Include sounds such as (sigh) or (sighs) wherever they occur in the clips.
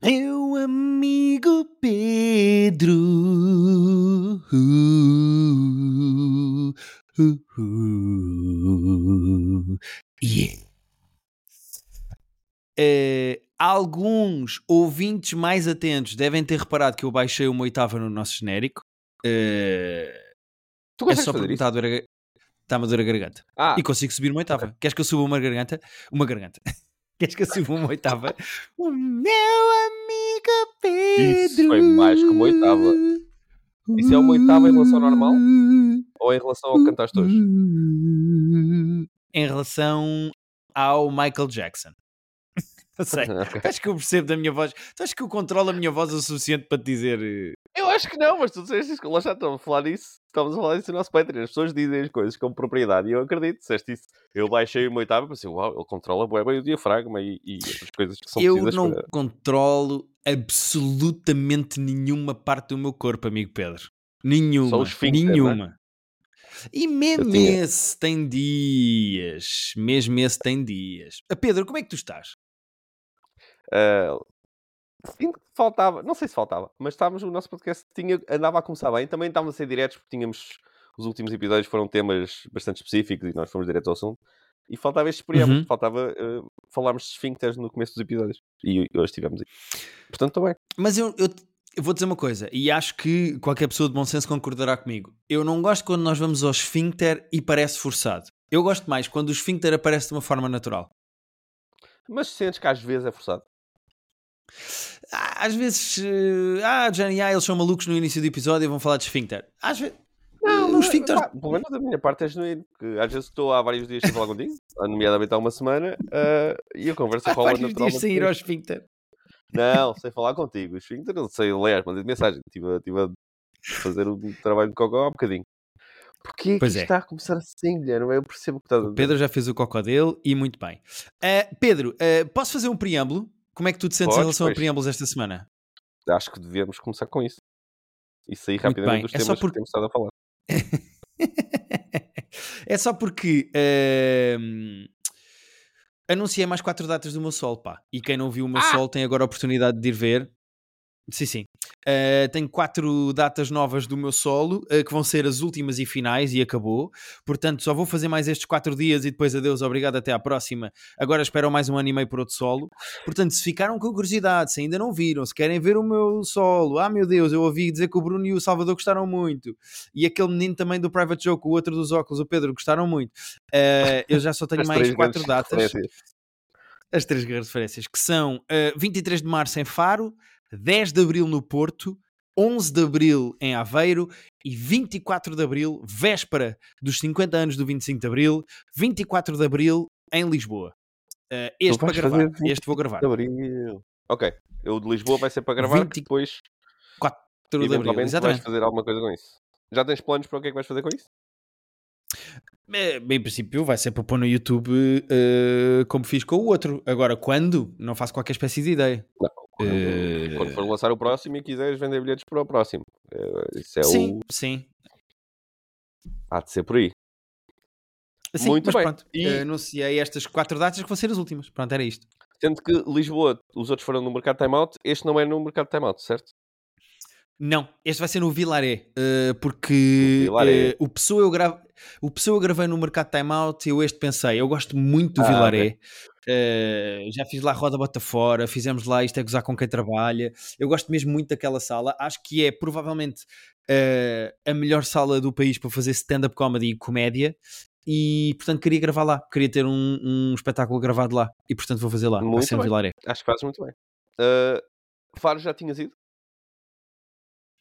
Meu amigo Pedro. Uh, uh, uh, yeah. Eh, alguns ouvintes mais atentos devem ter reparado que eu baixei uma oitava no nosso genérico. Eh, Tu é só porque está a, doer a doer a garganta. Ah, E consigo subir uma oitava. Queres que eu suba uma garganta? Uma garganta. (laughs) Queres que eu suba uma oitava? O meu amigo Pedro. Isso foi mais que uma oitava. Isso é uma oitava em relação ao normal? ou em relação ao que cantaste hoje? Em relação ao Michael Jackson. Não (laughs) sei. (laughs) Ok. Tu achas que eu percebo da minha voz? Tu achas que eu controlo a minha voz o suficiente para te dizer. eh, Eu acho que não, mas tu disseste isso. Lá já estamos a falar disso. Estamos a falar disso no nosso Patreon. As pessoas dizem as coisas com propriedade e eu acredito. Disseste isso. Eu baixei uma oitava e pensei, uau, ele controla bué bem o diafragma e, e outras coisas que são Eu não para... controlo absolutamente nenhuma parte do meu corpo, amigo Pedro. Nenhuma. É? nenhuma. E mesmo tinha- esse tem dias. Mesmo esse tem dias. Ah, Pedro, como é que tu estás? Sinto que faltava, não sei se faltava, mas estávamos, o nosso podcast tinha, andava a começar bem. Também estávamos a ser diretos porque tínhamos, os últimos episódios foram temas bastante específicos e nós fomos diretos ao assunto. E faltava este preâmbulo, Uhum. faltava ah, falarmos de esfíncteres no começo dos episódios. E hoje tivemos aí. Portanto, estou bem. Mas eu, eu, eu vou dizer uma coisa, e acho que qualquer pessoa de bom senso concordará comigo. Eu não gosto quando nós vamos ao esfíncter e parece forçado. Eu gosto mais quando o esfíncter aparece de uma forma natural. Mas sentes que às vezes é forçado. Às vezes, eh, ah, Johnny, ah, eles são malucos no início do episódio e vão falar de esfíncter. Às vezes, Não, os mas, esfíncteres. pá, pelo menos da minha parte é genuíno. Porque às vezes estou há vários dias sem falar contigo, (laughs) nomeadamente há uma semana, ah, e conversa Há rola vários dias naturalmente. sem ir ao esfíncter. Não, sem falar contigo. O esfíncter, não sei ler, mandei mensagem. Estive a, estive a fazer o trabalho de cocó há um bocadinho. Porquê que Pois isto é. está a começar assim, Guilherme? Eu percebo o que estás a O dizer. Pedro já fez o cocó dele e muito bem. Ah, Pedro, ah, posso fazer um preâmbulo? Como é que tu te sentes em relação a pois. preâmbulos esta semana? Acho que devemos começar com isso. E sair rapidamente dos É só temas porque- que temos estado a falar. (laughs) é só porque ahm, anunciei mais quatro datas do meu sol, pá. E quem não viu o meu Ah! sol tem agora a oportunidade de ir ver. Sim, sim. Ah, tenho quatro datas novas do meu solo ah, que vão ser as últimas e finais e acabou. Portanto, só vou fazer mais estes quatro dias e depois adeus, obrigado, até à próxima. Agora esperam mais um ano e meio por outro solo. Portanto, se ficaram com curiosidade, se ainda não viram, se querem ver o meu solo, ah meu Deus, eu ouvi dizer que o Bruno e o Salvador gostaram muito e aquele menino também do Private Joke, o outro dos óculos, o Pedro, gostaram muito. Eh, eu já só tenho mais quatro datas, referências. as três grandes referências, que são eh, 23 de março em Faro, 10 de abril no Porto, 11 de abril em Aveiro e 24 de abril, véspera dos 50 anos do 25 de abril, 24 de abril em Lisboa. Eh, este para gravar, fazer 20 este vou gravar. De Abril. Ok. O de Lisboa vai ser para gravar, 20 que depois 4 de abril, eventualmente vais exatamente. fazer alguma coisa com isso. Já tens planos para o que é que vais fazer com isso? Eh, em princípio, vai ser para pôr no YouTube eh, como fiz com o outro. Agora, quando? Não faço qualquer espécie de ideia. Quando, Eh, quando for lançar o próximo e quiseres vender bilhetes para o próximo. Eh, Isso é sim, o. sim. Há de ser por aí. Sim, Muito mas bem. pronto. E- eh, anunciei estas quatro datas que vão ser as últimas. Pronto, era isto. Sendo que Lisboa, os outros foram no mercado timeout, este não é no mercado timeout, certo? Não, este vai ser no Vilaré, porque Vilaré. o Pessoa eu gravo, o Pessoa eu gravei no Mercado Time Out e eu este pensei, eu gosto muito do Ah, Vilaré, Eh, já fiz lá Roda Bota Fora, fizemos lá Isto é Gozar com quem trabalha, eu gosto mesmo muito daquela sala, acho que é provavelmente eh, a melhor sala do país para fazer stand-up comedy e comédia e portanto queria gravar lá, queria ter um, um espetáculo gravado lá e portanto vou fazer lá, vai Muito ser no. Vilaré. Acho que fazes muito bem. Uh, Faro já tinhas ido?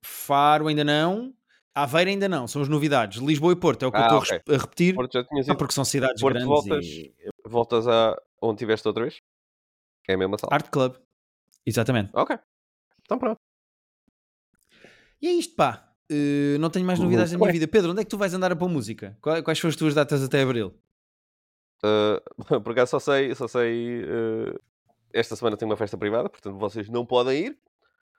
Faro ainda não, Aveiro ainda não, são as novidades. Lisboa e Porto é o que eu Ah, estou a ok. res- a repetir, Porto já tinhas só ido? porque são cidades Porto grandes voltas, e voltas a onde tiveste outra vez? É a mesma sala. Art Club. Exatamente. Ok. Então pronto. E é isto, pá. Uh, não tenho mais novidades Muito na minha vida. Pedro, onde é que tu vais andar a pôr música? Quais são as tuas datas até abril? Uh, (laughs) por acaso só sei, só sei uh, esta semana tenho uma festa privada, portanto vocês não podem ir.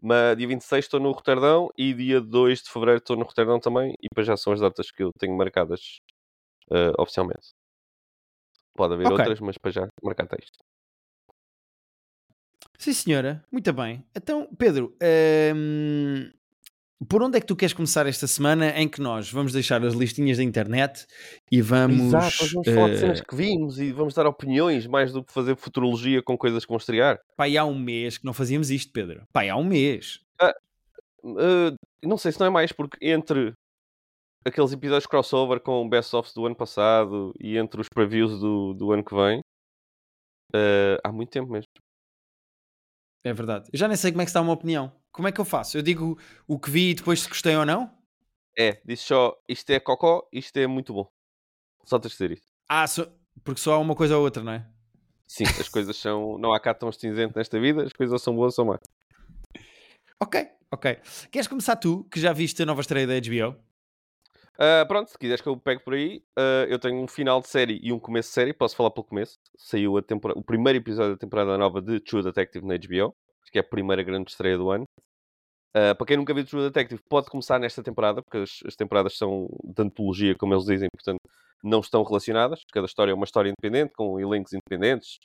Mas dia 26 estou no Roterdão e dia 2 de Fevereiro estou no Roterdão também. E depois já são as datas que eu tenho marcadas uh, oficialmente. Pode haver Ok. outras, mas para já marcar texto. Sim, senhora. Muito bem. Então, Pedro, hum, por onde é que tu queres começar esta semana em que nós vamos deixar as listinhas da internet e vamos. Exato, nós vamos falar de cenas eh, que vimos e vamos dar opiniões mais do que fazer futurologia com coisas que vão estrear. Pai, há um mês que não fazíamos isto, Pedro. Pai, há um mês. Uh, não sei se não é mais, porque entre aqueles episódios crossover com best-ofs do ano passado e entre os previews do, do ano que vem, uh, há muito tempo mesmo. É verdade. Eu já nem sei como é que está a uma opinião. Como é que eu faço? Eu digo o que vi e depois se gostei ou não? É, disse só, isto é cocó, isto é muito bom. Só tens de dizer isso. Ah, só- porque só há uma coisa ou outra, não é? Sim, as (laughs) coisas são. Não há cá tão cinzento nesta vida, as coisas são boas ou más. Ok, ok. Queres começar tu, que já viste a nova estreia da HBO? Ah, pronto, se quiseres que eu pegue por aí, ah, eu tenho um final de série e um começo de série. Posso falar pelo começo. Saiu a o primeiro episódio da temporada nova de True Detective na HBO. Acho que é a primeira grande estreia do ano. Ah, para quem nunca viu True Detective, pode começar nesta temporada, porque as, as temporadas são de antologia, como eles dizem, portanto não estão relacionadas. Cada história é uma história independente, com elencos independentes,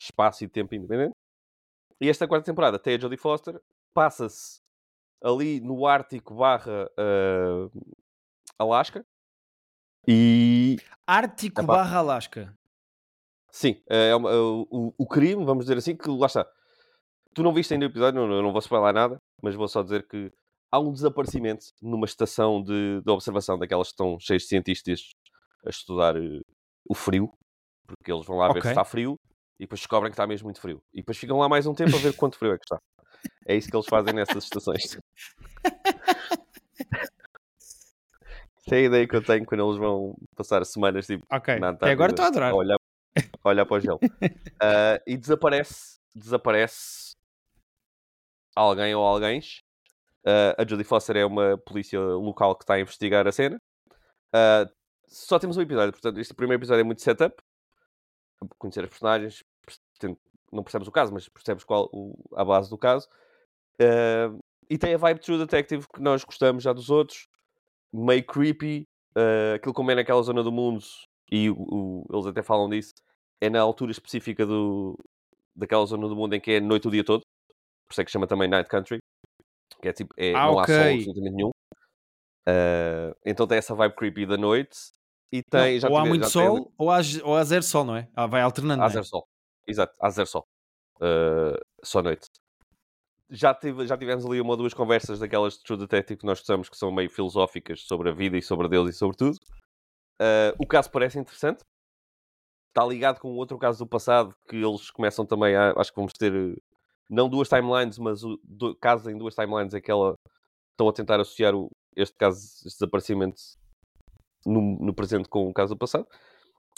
espaço e tempo independente. E esta quarta temporada tem a Jodie Foster, passa-se ali no Ártico barra ah, Alasca. E Ártico Epá. barra Alasca. sim, é uma- o, o crime, vamos dizer assim, que lá está. Tu não viste ainda o episódio, não, eu não vou spoiler nada, mas vou só dizer que há um desaparecimento numa estação de, de observação daquelas que estão cheias de cientistas a estudar eh, o frio, porque eles vão lá ver Ok. se está frio e depois descobrem que está mesmo muito frio. E depois ficam lá mais um tempo a ver (laughs) quanto frio é que está. É isso que eles fazem nessas estações. (laughs) É a ideia que eu tenho quando eles vão passar semanas tipo, Ok. na Até agora estou a adorar. a olhar, a olhar para o gelo. (laughs) Ah, e desaparece, desaparece alguém ou alguém. a Jodie Foster é uma polícia local que está a investigar a cena. Ah, só temos um episódio, portanto, este primeiro episódio é muito setup. Conhecer as personagens, não percebes o caso, mas percebes qual o, a base do caso. Ah, e tem a vibe True Detective que nós gostamos já dos outros, meio creepy. ah, aquilo como é naquela zona do mundo, e o- o- eles até falam disso, é na altura específica do, daquela zona do mundo em que é noite o dia todo. Por isso é que chama também Night Country. Que é tipo, é, Ah, não há sol absolutamente nenhum. Ah, então tem essa vibe creepy da noite. E Não, tem, já ou há tive- muito já tem- sol ou há, ou há zero sol, não é? Ah, vai alternando. Há não é? zero sol. Exato, há zero sol. Uh, só noite. Já, tive, já tivemos ali uma ou duas conversas daquelas de True Detective que nós gostamos, que são meio filosóficas sobre a vida e sobre Deus e sobre tudo. Uh, o caso parece interessante. Está ligado com outro caso do passado que eles começam também a. Acho que vamos ter não duas timelines, mas o, do, em duas timelines é que ela estão a tentar associar o, este caso, este desaparecimento no, no presente com o caso do passado.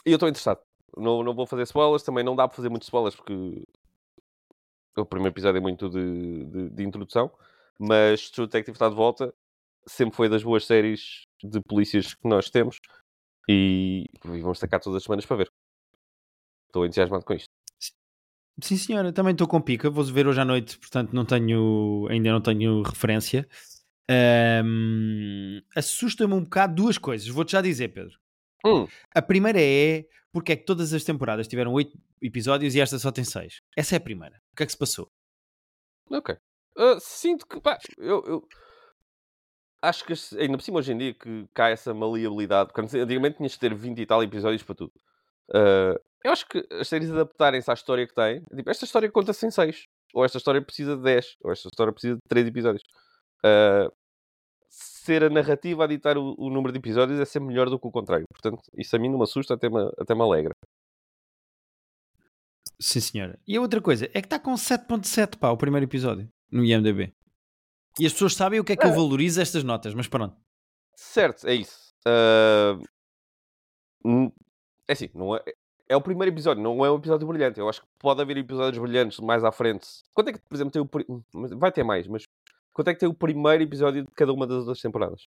E eu estou interessado. Não, não vou fazer spoilers, também não dá para fazer muitos spoilers porque o primeiro episódio é muito de, de, de introdução, mas True Detective está de volta. Sempre foi das boas séries de polícias que nós temos e, e vamos tacar todas as semanas para ver. Estou entusiasmado com isto. Sim, senhora, também estou com pica. Vou ver hoje à noite, portanto não tenho, ainda não tenho referência. Ahm, Assusta-me um bocado duas coisas. Vou-te já dizer, Pedro. Hum, A primeira é porque é que todas as temporadas tiveram oito episódios e esta só tem seis. Essa é a primeira. O que é que se passou? ok. Ah, sinto que, pá, eu, eu acho que ainda por cima hoje em dia que cai essa maleabilidade. Quando antigamente tinhas de ter 20 e tal episódios para tudo. Ah, eu acho que as séries adaptarem-se à história que têm. Tipo, esta história conta-se em 6. Ou esta história precisa de 10. Ou esta história precisa de 3 episódios. Ah, ser a narrativa a ditar o, o número de episódios é sempre melhor do que o contrário. Portanto, isso a mim não me assusta, até me, até me alegra. Sim, senhora. E a outra coisa é que está com 7.7 pá, o primeiro episódio no IMDB. E as pessoas sabem o que é que eu É. valorizo estas notas, mas pronto. Certo, é isso. Ah, hum, é assim, não é, é o primeiro episódio, não é um episódio brilhante. Eu acho que pode haver episódios brilhantes mais à frente. Quanto é que, por exemplo, tem o. Vai ter mais, mas quanto é que tem o primeiro episódio de cada uma das duas temporadas?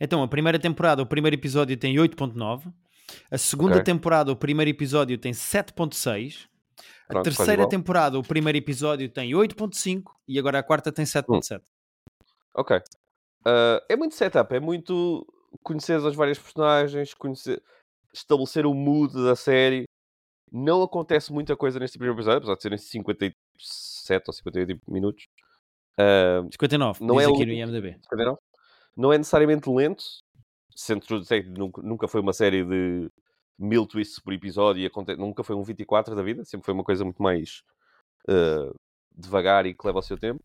Então, a primeira temporada, o primeiro episódio tem 8.9. A segunda Ok. temporada, o primeiro episódio tem 7.6. A Pronto, terceira temporada, o primeiro episódio tem 8.5 e agora a quarta tem 7.7. Ok. Ah, é muito setup, é muito conhecer as várias personagens, conhecer, estabelecer o mood da série. Não acontece muita coisa neste primeiro episódio, apesar de serem 53 57 ou 58 minutos. Uh, 59, não é aqui no IMDB. 59. Não é necessariamente lento, sendo True Detective nunca, nunca foi uma série de mil twists por episódio e nunca foi um 24 da vida, sempre foi uma coisa muito mais uh, devagar e que leva o seu tempo.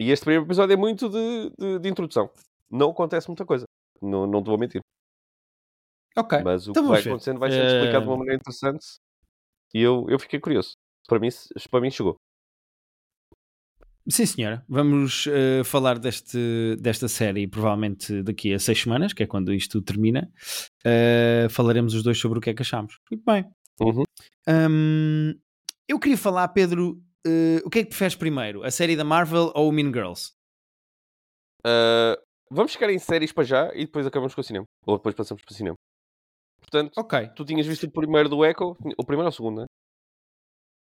E este primeiro episódio é muito de, de, de introdução. Não acontece muita coisa. Não, não te vou mentir. Ok. Mas o Então que vai ver. acontecendo vai sendo explicado de uma maneira interessante. E eu, eu fiquei curioso. Para mim, para mim chegou. Sim, senhora. Vamos eh, falar deste, desta série provavelmente daqui a seis semanas, que é quando isto termina. Eh, falaremos os dois sobre o que é que achamos. Muito bem. Uhum. Hum, eu queria falar, Pedro, eh, o que é que preferes primeiro? A série da Marvel ou o Mean Girls? Uh, vamos ficar em séries para já e depois acabamos com o cinema. Ou depois passamos para o cinema. Portanto, Ok. tu tinhas visto o primeiro do Echo, o primeiro ou o segundo, não é?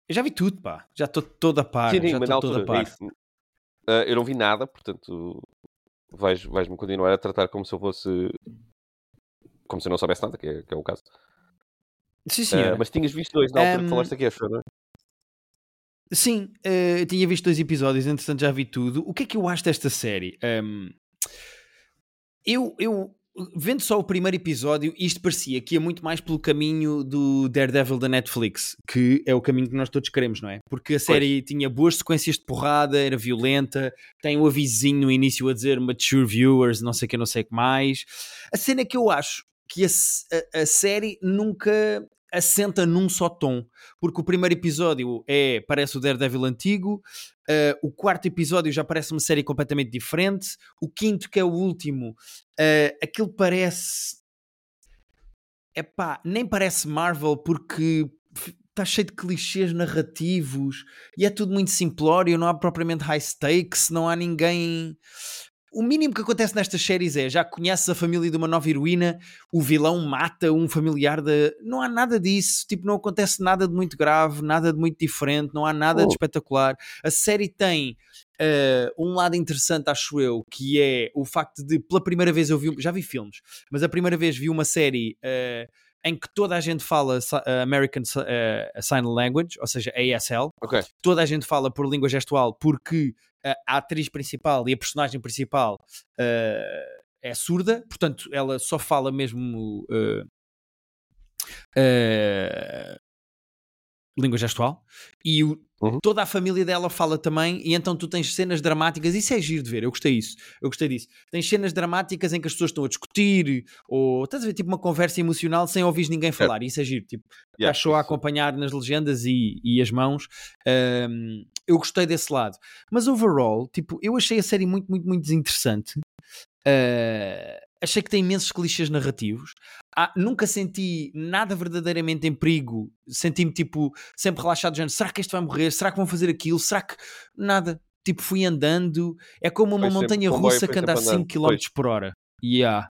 Eu já vi tudo, pá. Já estou toda a par. Sim, sim, já estou toda a é par. isso. Uh, eu não vi nada, portanto, vais- vais-me continuar a tratar como se eu fosse. Como se eu não soubesse nada, que é, que é o caso. Sim, Uh, senhora. mas tinhas visto dois na altura Um, que falaste aqui, acho, não é? Sim, eu tinha visto dois episódios, entretanto já vi tudo. O que é que eu acho desta série? Ahm, eu, eu, vendo só o primeiro episódio, isto parecia que ia muito mais pelo caminho do Daredevil da Netflix, que é o caminho que nós todos queremos, não é? Porque a série tinha boas sequências de porrada, era violenta, tem o avisinho no início a dizer mature viewers, não sei o que, não sei o que mais. A cena é que eu acho que a, a- a série nunca assenta num só tom porque o primeiro episódio é parece o Daredevil antigo, uh, o quarto episódio já parece uma série completamente diferente, o quinto, que é o último, uh, aquilo parece. Epá, nem parece Marvel porque está cheio de clichês narrativos e é tudo muito simplório, não há propriamente high stakes, não há ninguém. O mínimo que acontece nestas séries é já conheces a família de uma nova heroína, o vilão mata um familiar da. Não há nada disso, tipo, não acontece nada de muito grave, nada de muito diferente, não há nada de Oh. espetacular. A série tem eh, um lado interessante, acho eu, que é o facto de, pela primeira vez, eu vi. Já vi filmes, mas a primeira vez vi uma série. eh, em que toda a gente fala eh, American Sign Language, ou seja, ASL, Ok. toda a gente fala por língua gestual porque uh, a atriz principal e a personagem principal uh, é surda, portanto ela só fala mesmo uh, uh, língua gestual e o- Uhum. toda a família dela fala também e então tu tens cenas dramáticas, isso é giro de ver, eu gostei disso, eu gostei disso. Tens cenas dramáticas em que as pessoas estão a discutir ou estás a ver tipo uma conversa emocional sem ouvir ninguém falar, isso é giro, tipo Yeah, estás só a acompanhar nas legendas e, e as mãos. Um, eu gostei desse lado. Mas overall, tipo, eu achei a série muito, muito, muito desinteressante. Uh, achei que tem imensos clichês narrativos. Ah, nunca senti nada verdadeiramente em perigo. Senti-me tipo sempre relaxado, dizendo: será que este vai morrer? Será que vão fazer aquilo? Será que nada? Tipo, fui andando. É como uma Foi montanha russa que anda a sempre 5 andando, km pois. por hora. Yeah.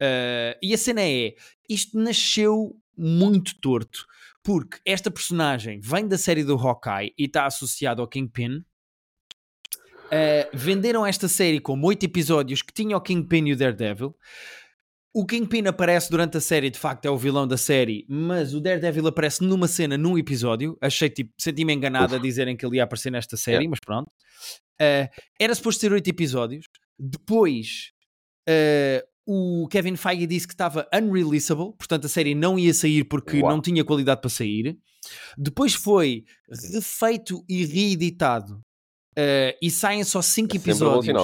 Uh, e a cena é: isto nasceu muito torto. Porque esta personagem vem da série do Hawkeye e está associado ao Kingpin. Uh, venderam esta série como 8 episódios que tinha o Kingpin e o Daredevil. O Kingpin aparece durante a série, de facto é o vilão da série, mas o Daredevil aparece numa cena, num episódio. Achei tipo, senti-me enganado a dizerem que ele ia aparecer nesta série, Yeah. mas pronto. Uh, era suposto ser 8 episódios. Depois, uh, o Kevin Feige disse que estava unreleasable, portanto a série não ia sair porque Uau. não tinha qualidade para sair. Depois foi refeito e reeditado. Uh, e saem só 5 É episódios.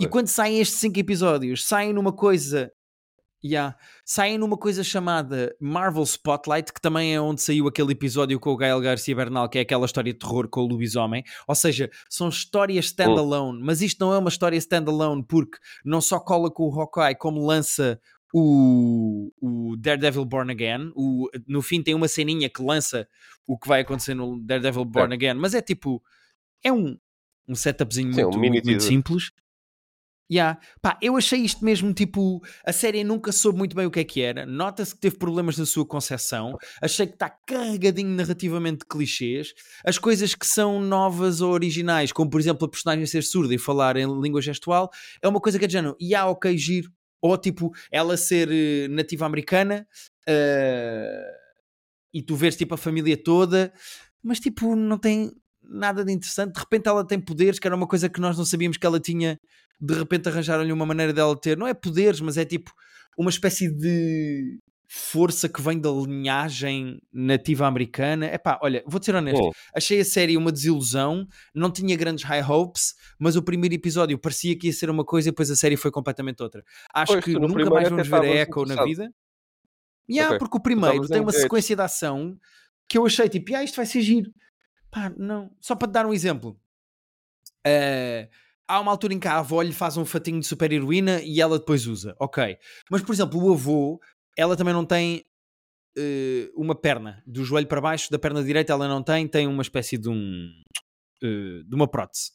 E quando saem estes 5 episódios, saem numa coisa. Yeah, saem numa coisa chamada Marvel Spotlight, que também é onde saiu aquele episódio com o Gael Garcia Bernal, que é aquela história de terror com o lobisomem. Ou seja, são histórias standalone, mas isto não é uma história standalone porque não só cola com o Hawkeye, como lança o, o Daredevil Born Again. O, no fim, tem uma ceninha que lança o que vai acontecer no Daredevil Born Again, mas é tipo, é um, um setupzinho Sim, um muito, mini muito, muito simples. Yeah. Pá, eu achei isto mesmo tipo. A série nunca soube muito bem o que é que era. Nota-se que teve problemas na sua concepção. Achei que está carregadinho narrativamente de clichês. As coisas que são novas ou originais, como por exemplo a personagem ser surda e falar em língua gestual, é uma coisa que é de género. E há, ok, giro. Ou tipo, ela ser eh, nativa americana eh, e tu vês tipo a família toda, mas tipo, não tem nada de interessante. De repente ela tem poderes, que era uma coisa que nós não sabíamos que ela tinha. De repente arranjaram-lhe uma maneira dela ter. Não é poderes, mas é tipo uma espécie de força que vem da linhagem nativa americana. Epá, olha, vou ser honesto, Hum. achei a série uma desilusão, não tinha grandes high hopes, mas o primeiro episódio parecia que ia ser uma coisa e depois a série foi completamente outra. Acho Pois, que nunca mais vamos ver a Echo na vida. Yeah, Ok. porque o primeiro tem uma sequência de ação que eu achei tipo, ah, isto vai ser giro. Pá, não. Só para te dar um exemplo. Eh, há uma altura em que a avó lhe faz um fatinho de super heroína e ela depois usa. Ok. Mas, por exemplo, o avô, ela também não tem eh, uma perna. Do joelho para baixo, da perna direita ela não tem, tem uma espécie de um... eh, de uma prótese.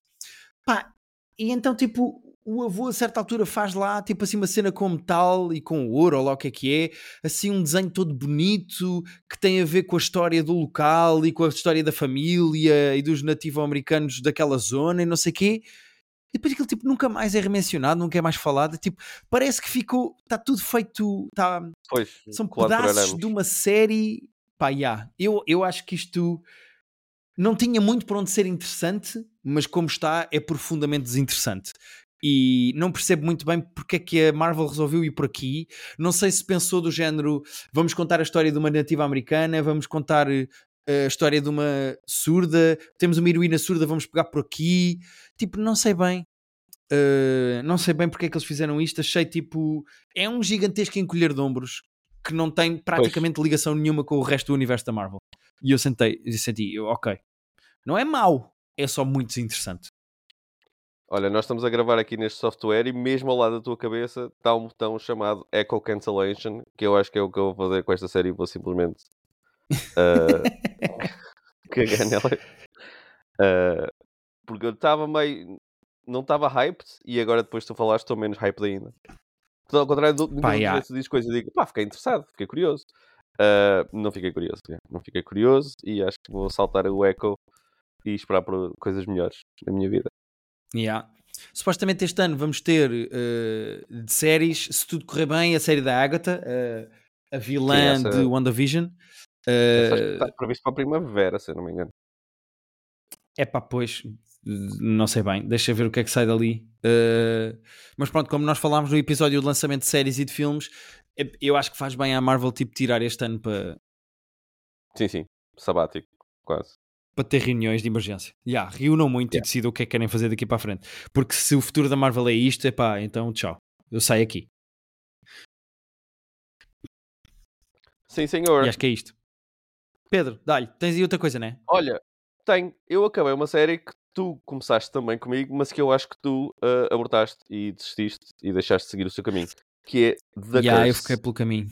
Pá, e então, tipo, o avô a certa altura faz lá, tipo assim, uma cena com metal e com ouro, ou lá o que é que é, assim um desenho todo bonito, que tem a ver com a história do local e com a história da família e dos nativo-americanos daquela zona e não sei o quê. E depois aquilo, tipo, nunca mais é remencionado, nunca é mais falado. Tipo, parece que ficou, está tudo feito, tá, Pois, são pedaços de uma série. Pá, yeah. eu, eu acho que isto não tinha muito para onde ser interessante, mas como está, é profundamente desinteressante. E não percebo muito bem porque é que a Marvel resolveu ir por aqui. Não sei se pensou do género: vamos contar a história de uma nativa americana, vamos contar eh, a história de uma surda, temos uma heroína surda, vamos pegar por aqui. Tipo, não sei bem. Uh, não sei bem porque é que eles fizeram isto. Achei tipo. É um gigantesco encolher de ombros que não tem praticamente ligação nenhuma com o resto do universo da Marvel. E eu sentei e senti, eu, ok. Não é mau, é só muito desinteressante. Olha, nós estamos a gravar aqui neste software e mesmo ao lado da tua cabeça está um botão chamado Echo Cancellation, que eu acho que é o que eu vou fazer com esta série e vou simplesmente uh, (laughs) cagar nela. Uh, porque eu estava meio. Não estava hyped e agora depois tu falaste estou menos hyped ainda. Portanto, ao contrário do muitas yeah. dizes coisas e digo, pá, fiquei interessado, fiquei curioso. Uh, não fiquei curioso, não fiquei curioso e acho que vou saltar o Echo e esperar por coisas melhores na minha vida. Yeah. Supostamente este ano vamos ter uh, de séries, se tudo correr bem, a série da Agatha, uh, a vilã Sim, essa- de WandaVision. Uh, está previsto para a primavera, se eu não me engano. É pá, pois, não sei bem, deixa ver o que é que sai dali. Uh, mas pronto, como nós falámos no episódio de lançamento de séries e de filmes, eu acho que faz bem à Marvel tipo, tirar este ano para, Sim, sim, sabático, quase. Para ter reuniões de emergência. Já, reúnam muito e Yeah. decidam o que é que querem fazer daqui para a frente. Porque se o futuro da Marvel é isto, é pá, então tchau, eu saio aqui. Sim, senhor. E acho que é isto. Pedro, dá-lhe, tens aí outra coisa, né? Olha, tenho. Eu acabei uma série que tu começaste também comigo, mas que eu acho que tu ah, abortaste e desististe e deixaste de seguir o seu caminho. Que é The eu Curse. fiquei pelo caminho.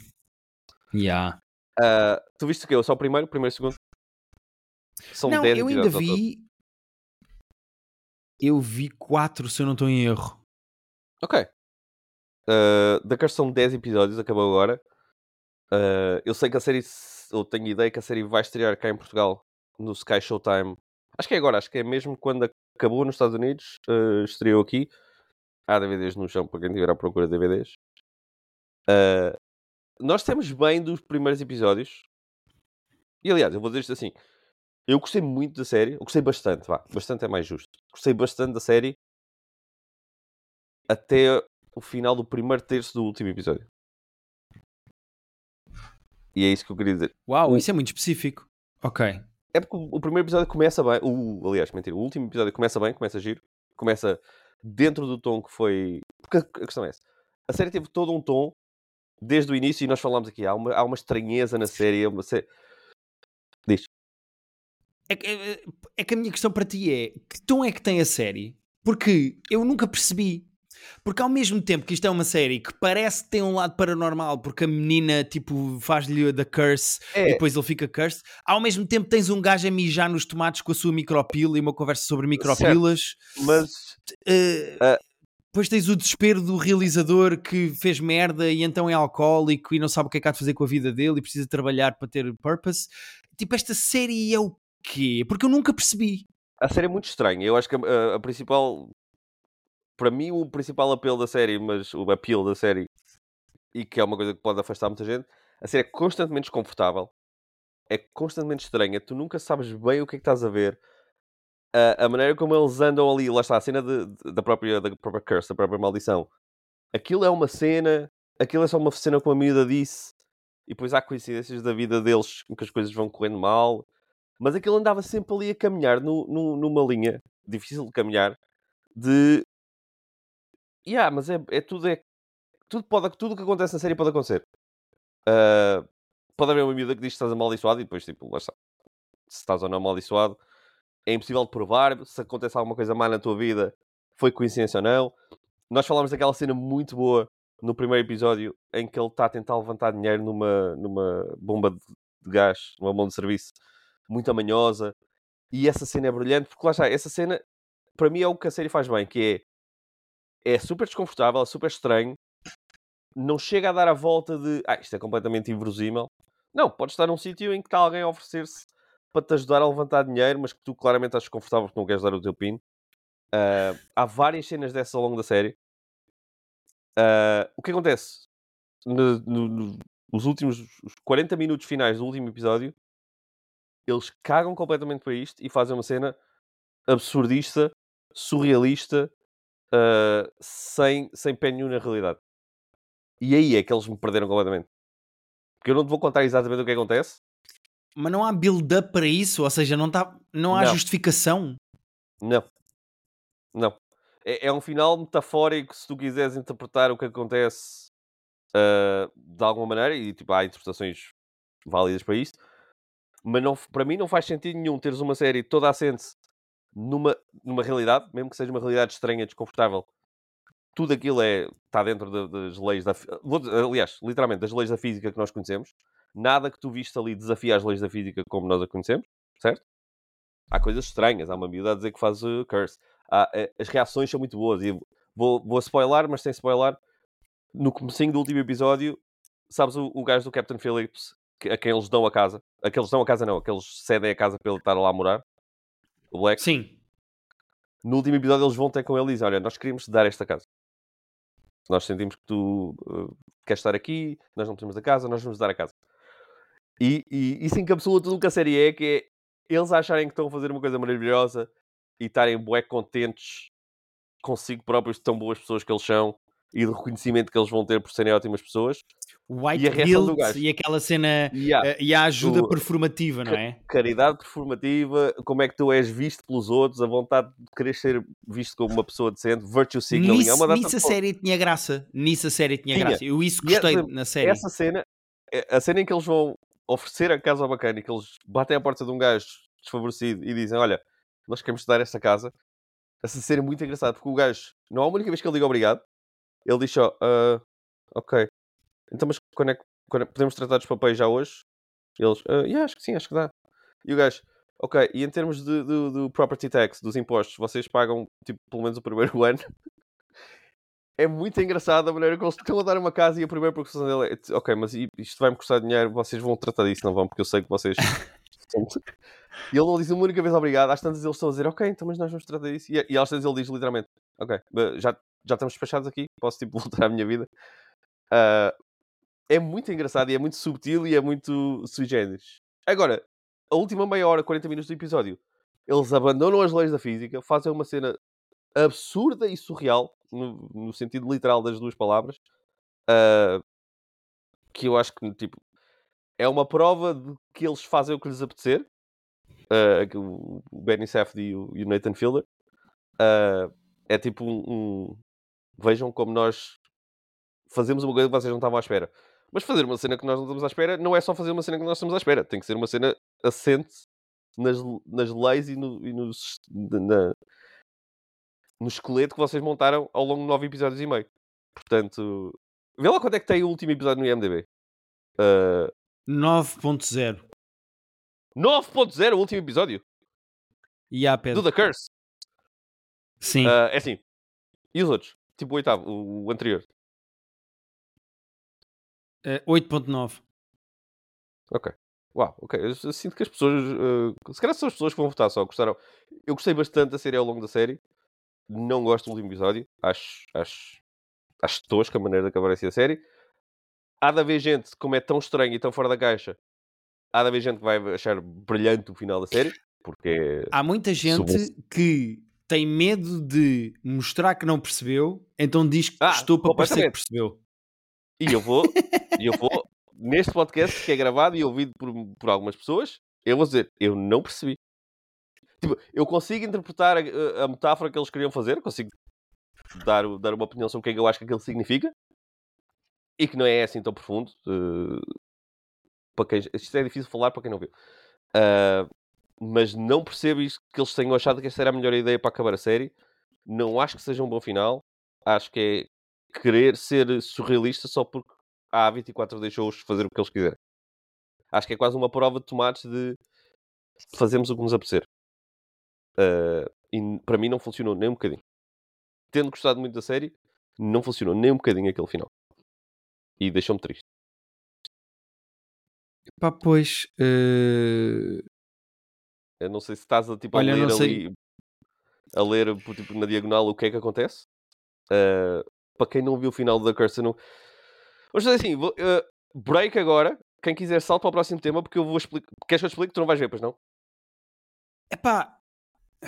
Já. Ah, tu viste o quê? Só o primeiro, o primeiro e segundo? São Não, 10 eu ainda ao todo. vi. Eu vi quatro, se eu não estou em erro. Ok. Uh, The Curse são 10 episódios, acabou agora. Uh, eu sei que a série, ou tenho ideia que a série vai estrear cá em Portugal no Sky Showtime. Acho que é agora, acho que é mesmo quando acabou nos Estados Unidos, uh, estreou aqui. Há DVDs no chão para quem estiver à procura de DVDs. Uh, nós temos bem dos primeiros episódios. E aliás, eu vou dizer isto assim: eu gostei muito da série, eu gostei bastante, vá, bastante é mais justo. Gostei bastante da série até o final do primeiro terço do último episódio. E é isso que eu queria dizer. Uau, isso é muito específico. Ok. É porque o, primeiro episódio começa bem. O, aliás, mentira, o último episódio começa bem, começa giro. Começa dentro do tom que foi. Porque a, a questão é essa. A série teve todo um tom desde o início e nós falámos aqui. Há uma, há uma estranheza na série. é Uma sé- Diz. É, que- é- é que a minha questão para ti é: que tom é que tem a série? Porque eu nunca percebi. Porque ao mesmo tempo que isto é uma série que parece que tem um lado paranormal, porque a menina tipo faz-lhe da curse É. e depois ele fica cursed, ao mesmo tempo tens um gajo a mijar nos tomates com a sua micropila e uma conversa sobre micropilas. Mas Uh, Ah. Depois tens o desespero do realizador que fez merda e então é alcoólico e não sabe o que é que há de fazer com a vida dele e precisa trabalhar para ter purpose. Tipo, esta série é o quê? Porque eu nunca percebi. a série é muito estranha. Eu acho que a, a- principal. Para mim, o principal apelo da série, mas o apelo da série, e que é uma coisa que pode afastar muita gente, a série é constantemente desconfortável, é constantemente estranha, tu nunca sabes bem o que é que estás a ver. a, a maneira como eles andam ali, lá está, a cena de, de, da, própria, da própria curse, da própria maldição. Aquilo é uma cena, aquilo é só uma cena com a miúda disse, e depois há coincidências da vida deles em que as coisas vão correndo mal, mas aquilo andava sempre ali a caminhar no, no, numa linha difícil de caminhar de. Yeah, mas é, é tudo é tudo pode tudo que acontece na série pode acontecer. Uh, pode haver uma miúda que diz que estás amaldiçoado e depois, tipo. Se estás ou não amaldiçoado, é impossível de provar. Se acontece alguma coisa má na tua vida, foi coincidência ou não. Nós falámos daquela cena muito boa no primeiro episódio em que ele está a tentar levantar dinheiro numa, numa bomba de, gás, numa bomba de serviço muito amanhosa. E essa cena é brilhante, porque lá está, essa cena para mim é o que a série faz bem, que é, é super desconfortável, é super estranho, não chega a dar a volta de ah, isto é completamente inverosímil. Não, pode estar num sítio em que está alguém a oferecer-se para te ajudar a levantar dinheiro, mas que tu claramente estás desconfortável porque não queres dar o teu pin. Uh, há várias cenas dessas ao longo da série. Uh, o que acontece? No, no, nos últimos 40 minutos finais do último episódio, eles cagam completamente para isto e fazem uma cena absurdista, surrealista, uh, sem, sem pé nenhum na realidade. E aí é que eles me perderam completamente. Porque eu não te vou contar exatamente o que acontece. Mas não há build-up para isso? Ou seja, não, tá, não há não. justificação? Não. Não. É, é, um final metafórico se tu quiseres interpretar o que acontece uh, de alguma maneira. E tipo, há interpretações válidas para isso mas não, para mim não faz sentido nenhum teres uma série toda assente numa, numa realidade, mesmo que seja uma realidade estranha, desconfortável. Tudo aquilo é, está dentro de, das leis da. Aliás, literalmente, das leis da física que nós conhecemos. Nada que tu viste ali desafia as leis da física como nós a conhecemos, certo? Há coisas estranhas, há uma miúda a dizer que faz uh, curse. Há, uh, as reações são muito boas. E vou, vou spoiler, mas sem spoiler. No comecinho do último episódio, sabes o, o gajo do Captain Phillips a quem eles dão a casa. Aqueles dão a casa não, aqueles cedem a casa para ele estar lá a morar. O Black. Sim. No último episódio eles vão ter com ele e dizem, olha, nós queríamos te dar esta casa. Nós sentimos que tu uh, queres estar aqui, nós não temos a casa, nós vamos dar a casa. E, e isso encapsula tudo o que a série é, que é eles acharem que estão a fazer uma coisa maravilhosa e estarem bué contentes consigo próprios de tão boas pessoas que eles são e do reconhecimento que eles vão ter por serem ótimas pessoas. White e a guilt e aquela cena yeah. uh, e a ajuda o, performativa, não é? Caridade performativa, como é que tu és visto pelos outros, a vontade de querer ser visto como uma pessoa decente, virtue signaling. Nisso, é uma nisso a série tinha graça. Nisso a série tinha, tinha. graça. Eu isso gostei e, na série. Essa cena, é, a cena em que eles vão oferecer a casa ao bacana e que eles batem à porta de um gajo desfavorecido e dizem: Olha, nós queremos te dar esta casa. Essa cena é muito engraçada porque o gajo, não há uma única vez que ele diga obrigado, ele diz só: uh, Ok, então, mas quando é que quando é, podemos tratar dos papéis já hoje? Eles, uh, yeah, acho que sim, acho que dá. E o gajo, ok, e em termos de, do, do property tax, dos impostos, vocês pagam, tipo, pelo menos o primeiro (laughs) ano? é muito engraçado a maneira como eles estão a dar uma casa e a primeira preocupação dele é, ok, mas isto vai-me custar dinheiro, vocês vão tratar disso, não vão? Porque eu sei que vocês... e ele não diz uma única vez obrigado, às tantas eles estão a dizer, ok, então mas nós vamos tratar disso. E, e às tantas ele diz literalmente, ok, já, já estamos despachados aqui, posso, tipo, (laughs) voltar à minha vida. Uh, é muito engraçado e é muito subtil e é muito sui generis. Agora, a última meia hora, 40 minutos do episódio, eles abandonam as leis da física, fazem uma cena absurda e surreal, no, no sentido literal das duas palavras, uh, que eu acho que, tipo, é uma prova de que eles fazem o que lhes apetecer. Uh, o Benny Safdie e o, Nathan Fielder. Uh, é tipo um, Vejam como nós fazemos uma coisa que vocês não estavam à espera. Mas fazer uma cena que nós não estamos à espera não é só fazer uma cena que nós estamos à espera. Tem que ser uma cena assente nas, nas leis e, no, e nos, na, no esqueleto que vocês montaram ao longo de nove episódios e meio. Portanto, vê lá quanto é que tem o último episódio no IMDb. Uh... 9.0 9.0 o último episódio? E a Pedro. Do The Curse? Sim. Uh, é assim. E os outros? Tipo o oitavo, o, o anterior. Uh, eh, 8.9. Ok. Uau, ok. Eu, eu, sinto que as pessoas. Uh, se calhar são as pessoas que vão votar só. Gostaram. Eu gostei bastante da série ao longo da série. Não gosto do último episódio. Acho. Acho. Acho tosca a maneira de acabar essa série. Há de haver gente, como é tão estranho e tão fora da caixa, há de haver gente que vai achar brilhante o final da série. Porque Há muita gente que tem medo de mostrar que não percebeu, então diz que Ah, gostou para parecer que percebeu. E eu vou, e eu vou, (laughs) neste podcast que é gravado e ouvido por, por algumas pessoas, eu vou dizer, eu não percebi. Tipo, eu consigo interpretar a, a metáfora que eles queriam fazer, consigo dar, dar uma opinião sobre o que é que eu acho que aquilo significa, e que não é assim tão profundo. eh, para quem, isto é difícil falar para quem não viu. Ah, mas não percebo isto que eles tenham achado que esta era a melhor ideia para acabar a série. Não acho que seja um bom final. Acho que é querer ser surrealista só porque a A24 deixou-os fazer o que eles quiserem. Acho que é quase uma prova de tomates de fazemos o que nos apetecer. Ah, e para mim não funcionou nem um bocadinho. Tendo gostado muito da série, não funcionou nem um bocadinho aquele final. E deixou-me triste. Pá, pois. eh, Eu não sei se estás a, tipo, Olha, a ler ali, a ler tipo, na diagonal o que é que acontece. Ah, para quem não viu o final da Curse, não... Vamos fazer assim, vou, ah, break agora. Quem quiser, salta para o próximo tema, porque eu vou explicar. Queres que eu explique? Tu não vais ver, pois não? Epá.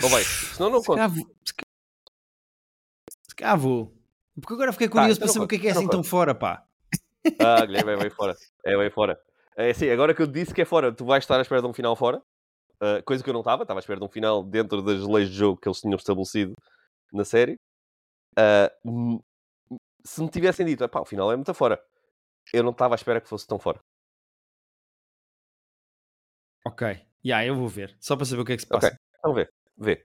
Ou vais? (sighs) Senão não Se conto. calhar. Se calhar- se calhar vou. Porque agora fiquei Tá, curioso então para saber o que é que é conto, assim então tão fora, pá. Ah, Guilherme, é bem fora. É bem fora. É assim, agora que eu disse que é fora, tu vais estar à espera de um final fora. Ah, coisa que eu não estava, estava à espera de um final dentro das leis de jogo que eles tinham estabelecido na série. Hum, se me tivessem dito, pá, o final é muito fora, eu não estava à espera que fosse tão fora. Ok. Yeah, eu vou ver. Só para saber o que é que se passa. então vê, vê.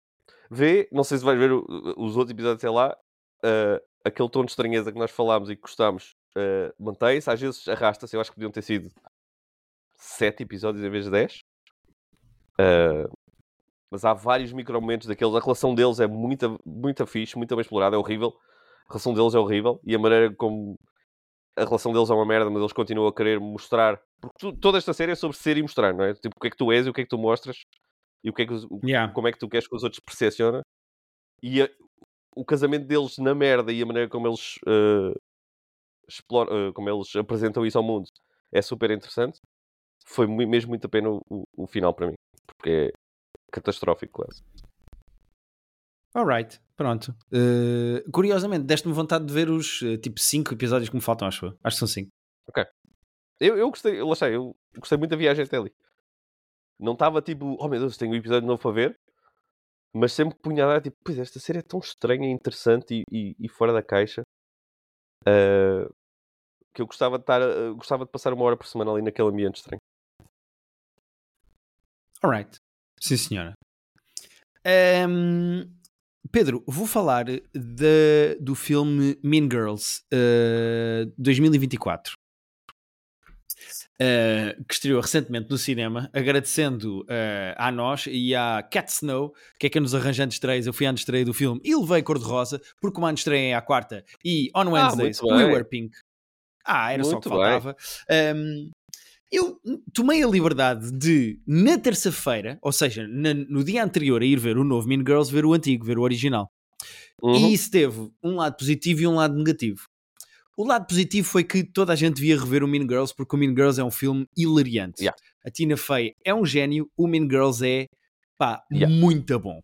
Vê, não sei se vais ver o- os outros episódios até lá, ah, aquele tom de estranheza que nós falámos e que gostámos mantém-se, às vezes arrasta-se, eu acho que podiam ter sido sete episódios em vez de 10. Ah, mas há vários micro-momentos daqueles. A relação deles é muito, muito fixe, muito bem explorada, é horrível. A relação deles é horrível e a maneira como a relação deles é uma merda, mas eles continuam a querer mostrar. Porque tu- toda esta série é sobre ser e mostrar, não é? Tipo, o que é que tu és e o que é que tu mostras e o que é que, o- Yeah. como é que tu queres que os outros percepcionem. E a- o casamento deles na merda e a maneira como eles ah, exploram, ah, como eles apresentam isso ao mundo é super interessante. Foi mesmo muito a pena o, o- o final para mim, porque é catastrófico quase. Alright, pronto. Eh, curiosamente, deste-me vontade de ver os eh, tipo 5 episódios que me faltam, acho eu. Acho que são 5. Eu, eu gostei, eu, lá eu gostei muito da viagem até ali. Não estava tipo, oh meu Deus, tenho um episódio novo para ver, mas sempre que punha a dar, tipo, pois esta série é tão estranha e interessante e, e- e fora da caixa ah, que eu gostava de estar, gostava de passar uma hora por semana ali naquele ambiente estranho. Alright. Sim, senhora. Ehm, Pedro, vou falar de- do filme Mean Girls eh, 2024. eh, que estreou recentemente no cinema, agradecendo eh, a nós e à Cat Snow, que é que nos arranja estreias. Eu fui à estreia do filme e levei cor-de-rosa, porque como a estreia é à quarta e on Wednesdays muito we were pink. Ah, era só o que Muito faltava. Ehm, eu tomei a liberdade de, na terça-feira, ou seja, na- no dia anterior a ir ver o novo Mean Girls, ver o antigo, ver o original. Uhum. E isso teve um lado positivo e um lado negativo. O lado positivo foi que toda a gente devia rever o Mean Girls, porque o Mean Girls é um filme hilariante. Yeah. A Tina Fey é um gênio, o Mean Girls é pá, Yeah. muito bom.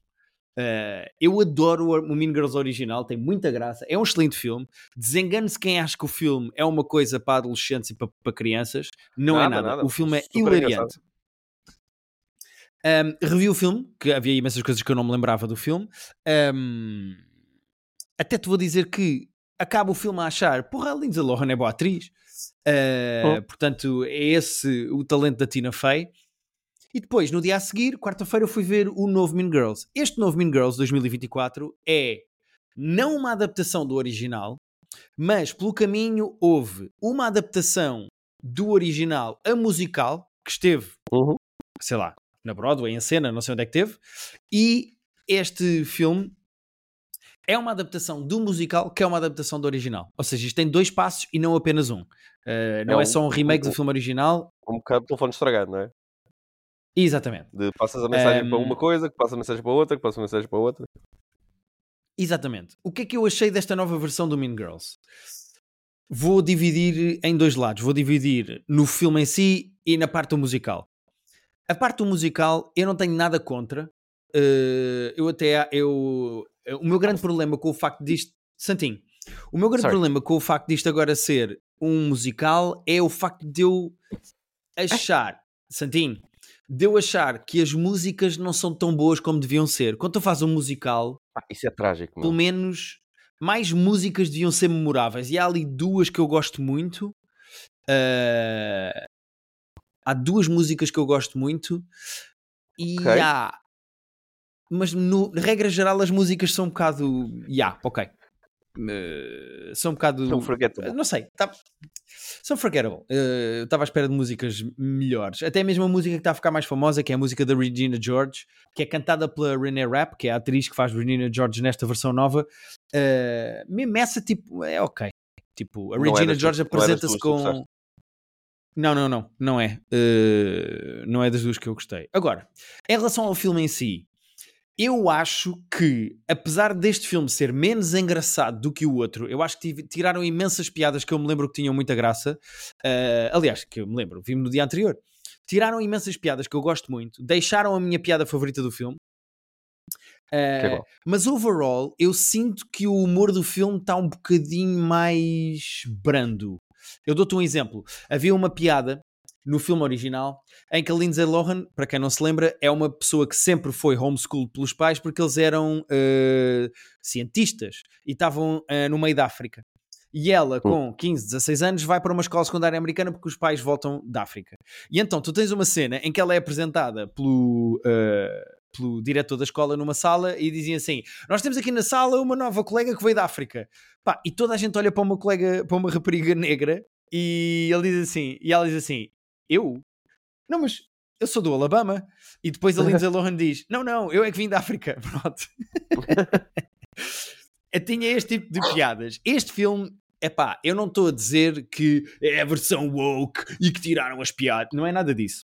Uh, eu adoro o Mean Girls original, tem muita graça, é um excelente filme. Desengane-se quem acha que o filme é uma coisa para adolescentes e para, para crianças. Não é Nada, nada. nada. O filme é hilariante. Um, revi o filme, que havia imensas coisas que eu não me lembrava do filme. Um, até te vou dizer que acaba o filme a achar, porra, a Lindsay Lohan é boa atriz. Uh, Oh. Portanto, é esse o talento da Tina Fey. E depois, no dia a seguir, quarta-feira, eu fui ver o novo Mean Girls. Este novo Mean Girls 2024 é não uma adaptação do original, mas pelo caminho houve uma adaptação do original a musical, que esteve, Uhum. sei lá, na Broadway, em cena, não sei onde é que teve, e este filme é uma adaptação do musical que é uma adaptação do original. Ou seja, isto tem dois passos e não apenas um. Uh, não é, um- só um remake do um- filme original. Um bocado de telefone estragado, não é? Exatamente. De passas a mensagem para Um, uma coisa, que passa a mensagem para outra, que passa a mensagem para outra. Exatamente. O que é que eu achei desta nova versão do Mean Girls? Vou dividir em dois lados. Vou dividir no filme em si e na parte do musical. a parte do musical, eu não tenho nada contra. Uh, eu até. Eu, o meu grande problema com o facto disto. Santinho, o meu grande Sorry. problema com o facto disto agora ser um musical é o facto de eu achar. Santinho, de eu achar que as músicas não são tão boas como deviam ser. Quando tu fazes um musical, Ah, isso é trágico, pelo meu. menos mais músicas deviam ser memoráveis. E há ali duas que eu gosto muito. Uh, há duas músicas que eu gosto muito. E Ok. há. Mas, no, regra geral, as músicas são um bocado. Ya, ok. Uh, são um bocado. Não forgettable. Não sei, tá- são forgettable. Uh, eu estava à espera de músicas melhores. Até mesmo a música que está a ficar mais famosa, que é a música da Regina George, que é cantada pela Renee Rapp, que é a atriz que faz Regina George nesta versão nova. Uh, mesmo essa, tipo, é ok. Tipo, a Regina George apresenta-se com. Não, não, não, não é. Uh, não é das duas que eu gostei. Agora, em relação ao filme em si, eu acho que, apesar deste filme ser menos engraçado do que o outro, eu acho que tiraram imensas piadas que eu me lembro que tinham muita graça. Uh, aliás, que eu me lembro, vi-me no dia anterior. Tiraram imensas piadas que eu gosto muito, deixaram a minha piada favorita do filme. Uh, mas overall, eu sinto que o humor do filme está um bocadinho mais brando. Eu dou-te um exemplo. Havia uma piada no filme original em que a Lindsay Lohan, para quem não se lembra, é uma pessoa que sempre foi homeschooled pelos pais porque eles eram uh, cientistas e estavam uh, no meio da África. E ela, com 15, 16 anos, vai para uma escola secundária americana porque os pais voltam da África. E então tu tens uma cena em que ela é apresentada pelo, uh, pelo diretor da escola numa sala e dizem assim: Nós temos aqui na sala uma nova colega que veio da África. Pá, e toda a gente olha para uma colega, para uma rapariga negra e ele diz assim, e ela diz assim: Eu? Não, mas eu sou do Alabama. E depois a Lindsay Lohan diz: Não, não, eu é que vim da África. (laughs) Pronto. (laughs) Tinha este tipo de piadas. Este filme, é pá, eu não estou a dizer que é a versão woke e que tiraram as piadas. Não é nada disso.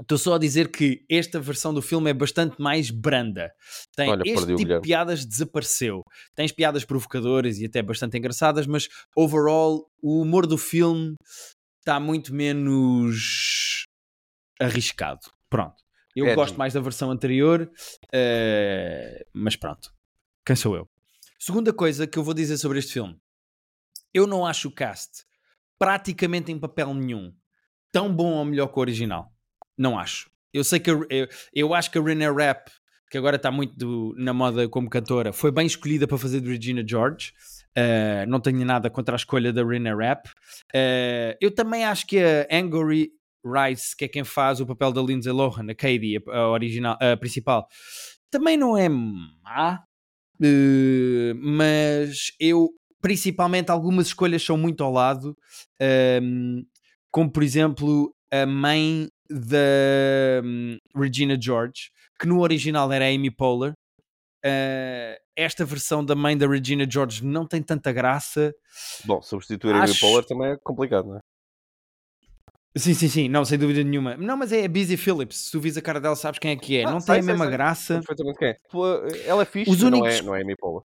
Estou só a dizer que esta versão do filme é bastante mais branda. Tem Olha, este tipo de piadas desapareceu. Tens piadas provocadoras e até bastante engraçadas, mas overall o humor do filme está muito menos arriscado. Pronto. Eu Edgy. gosto mais da versão anterior, eh, mas pronto. Quem sou eu? Segunda coisa que eu vou dizer sobre este filme. Eu não acho o cast praticamente em papel nenhum tão bom ou melhor que o original. Não acho. Eu sei que eu, eu, eu acho que a Renee Rapp, que agora está muito do- na moda como cantora, foi bem escolhida para fazer de Regina George. Uh, não tenho nada contra a escolha da Renee Rapp. Uh, eu também acho que a Angry Rice, que é quem faz o papel da Lindsay Lohan, a Katie, a, a original, a principal, também não é má. Uh, mas eu, principalmente, algumas escolhas são muito ao lado. Um, como por exemplo a mãe da hum, Regina George, que no original era Amy Poehler. Uh, esta versão da mãe da Regina George não tem tanta graça. Bom, substituir a Amy Acho- Poehler também é complicado, não é? Sim, sim, sim, não, sem dúvida nenhuma. Não, mas é a Busy Phillips. Se tu vis a cara dela, sabes quem é que é. Ah, não sei, tem a sei, mesma sei. graça. Perfeitamente quem é. Ela é fixe, Os mas únicos- não, é, não é Amy Poehler.